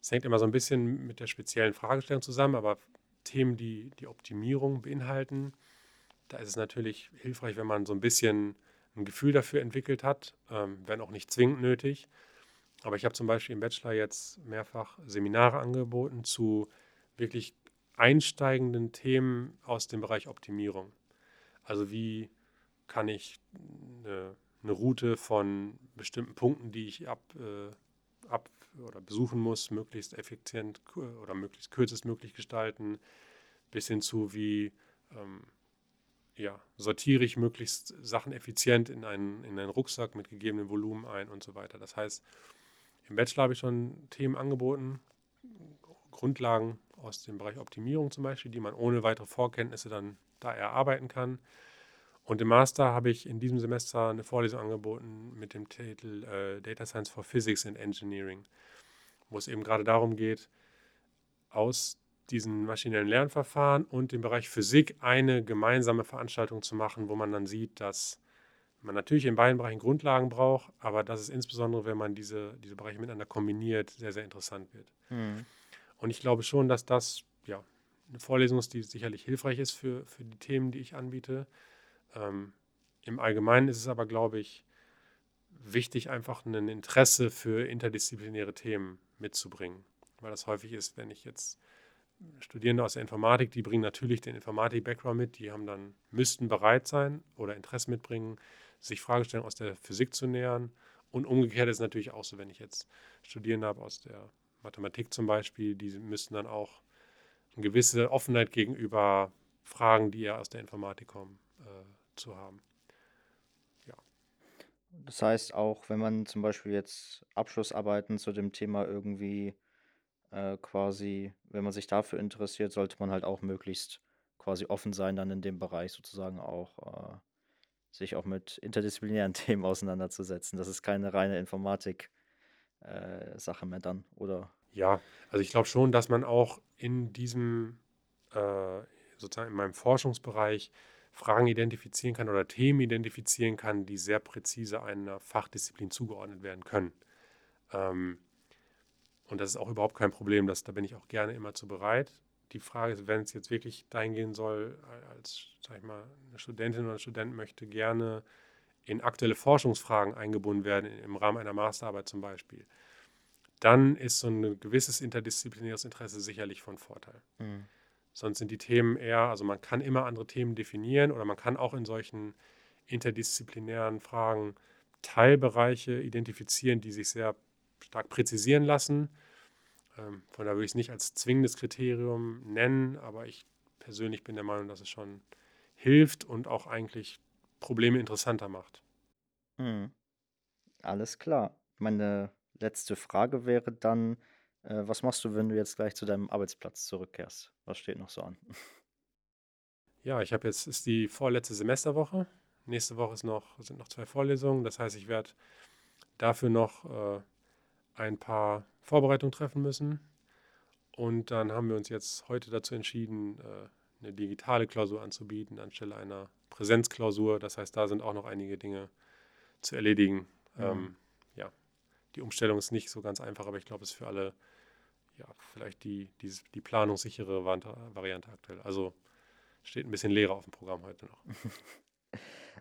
es hängt immer so ein bisschen mit der speziellen Fragestellung zusammen, aber Themen, die die Optimierung beinhalten, da ist es natürlich hilfreich, wenn man so ein bisschen ein Gefühl dafür entwickelt hat, ähm, wenn auch nicht zwingend nötig. Aber ich habe zum Beispiel im Bachelor jetzt mehrfach Seminare angeboten zu wirklich einsteigenden Themen aus dem Bereich Optimierung. Also wie kann ich eine, eine Route von bestimmten Punkten, die ich ab, äh, ab oder besuchen muss, möglichst effizient oder möglichst kürzestmöglich gestalten, bis hin zu wie ähm, ja, sortiere ich möglichst Sachen effizient in einen, in einen Rucksack mit gegebenem Volumen ein und so weiter. Das heißt, im Bachelor habe ich schon Themen angeboten, Grundlagen aus dem Bereich Optimierung zum Beispiel, die man ohne weitere Vorkenntnisse dann da erarbeiten kann. Und im Master habe ich in diesem Semester eine Vorlesung angeboten mit dem Titel äh, Data Science for Physics and Engineering, wo es eben gerade darum geht, aus diesen maschinellen Lernverfahren und dem Bereich Physik eine gemeinsame Veranstaltung zu machen, wo man dann sieht, dass man natürlich in beiden Bereichen Grundlagen braucht, aber dass es insbesondere, wenn man diese, diese Bereiche miteinander kombiniert, sehr, sehr interessant wird. Mhm. Und ich glaube schon, dass das ja, eine Vorlesung ist, die sicherlich hilfreich ist für, für die Themen, die ich anbiete. Ähm, Im Allgemeinen ist es aber, glaube ich, wichtig, einfach ein Interesse für interdisziplinäre Themen mitzubringen. Weil das häufig ist, wenn ich jetzt Studierende aus der Informatik, die bringen natürlich den Informatik-Background mit, die haben dann, müssten bereit sein oder Interesse mitbringen, sich Fragestellungen aus der Physik zu nähern. Und umgekehrt ist es natürlich auch so, wenn ich jetzt Studierende habe aus der Mathematik zum Beispiel, die müssten dann auch eine gewisse Offenheit gegenüber Fragen, die ja aus der Informatik kommen, äh, zu haben. Das heißt auch, wenn man zum Beispiel jetzt Abschlussarbeiten zu dem Thema irgendwie äh, quasi, wenn man sich dafür interessiert, sollte man halt auch möglichst quasi offen sein, dann in dem Bereich sozusagen auch äh, sich auch mit interdisziplinären Themen auseinanderzusetzen. Das ist keine reine Informatik-Sache äh, mehr dann, oder? Ja, also ich glaube schon, dass man auch in diesem, äh, sozusagen in meinem Forschungsbereich Fragen identifizieren kann oder Themen identifizieren kann, die sehr präzise einer Fachdisziplin zugeordnet werden können. Ähm, und das ist auch überhaupt kein Problem, das, da bin ich auch gerne immer zu bereit. Die Frage ist, wenn es jetzt wirklich dahin gehen soll, als, sag ich mal, eine Studentin oder ein Student möchte gerne in aktuelle Forschungsfragen eingebunden werden, im Rahmen einer Masterarbeit zum Beispiel, dann ist so ein gewisses interdisziplinäres Interesse sicherlich von Vorteil. Mhm. Sonst sind die Themen eher, also man kann immer andere Themen definieren oder man kann auch in solchen interdisziplinären Fragen Teilbereiche identifizieren, die sich sehr stark präzisieren lassen. Ähm, von daher würde ich es nicht als zwingendes Kriterium nennen, aber ich persönlich bin der Meinung, dass es schon hilft und auch eigentlich Probleme interessanter macht. Hm. Alles klar. Meine letzte Frage wäre dann, äh, was machst du, wenn du jetzt gleich zu deinem Arbeitsplatz zurückkehrst? Was steht noch so an? Ja, ich habe jetzt, ist die vorletzte Semesterwoche. Nächste Woche ist noch, sind noch zwei Vorlesungen. Das heißt, ich werde dafür noch äh, ein paar Vorbereitungen treffen müssen. Und dann haben wir uns jetzt heute dazu entschieden, äh, eine digitale Klausur anzubieten anstelle einer Präsenzklausur. Das heißt, da sind auch noch einige Dinge zu erledigen. Mhm. Ähm, ja, die Umstellung ist nicht so ganz einfach, aber ich glaube, es ist für alle ja, vielleicht die, die, die planungssichere Variante aktuell. Also steht ein bisschen leerer auf dem Programm heute noch.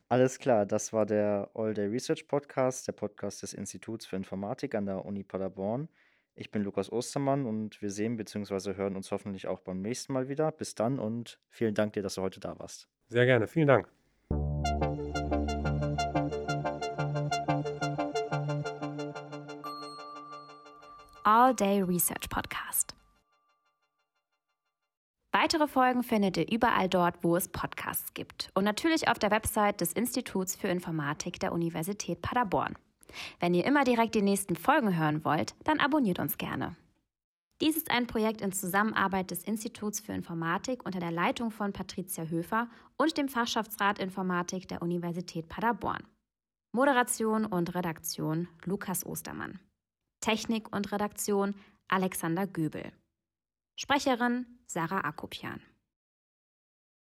Alles klar, das war der All Day Research Podcast, der Podcast des Instituts für Informatik an der Uni Paderborn. Ich bin Lukas Ostermann und wir sehen bzw. hören uns hoffentlich auch beim nächsten Mal wieder. Bis dann und vielen Dank dir, dass du heute da warst. Sehr gerne, vielen Dank. All Day Research Podcast. Weitere Folgen findet ihr überall dort, wo es Podcasts gibt und natürlich auf der Website des Instituts für Informatik der Universität Paderborn. Wenn ihr immer direkt die nächsten Folgen hören wollt, dann abonniert uns gerne. Dies ist ein Projekt in Zusammenarbeit des Instituts für Informatik unter der Leitung von Patricia Höfer und dem Fachschaftsrat Informatik der Universität Paderborn. Moderation und Redaktion Lukas Ostermann. Technik und Redaktion Alexander Göbel. Sprecherin Sarah Akopian.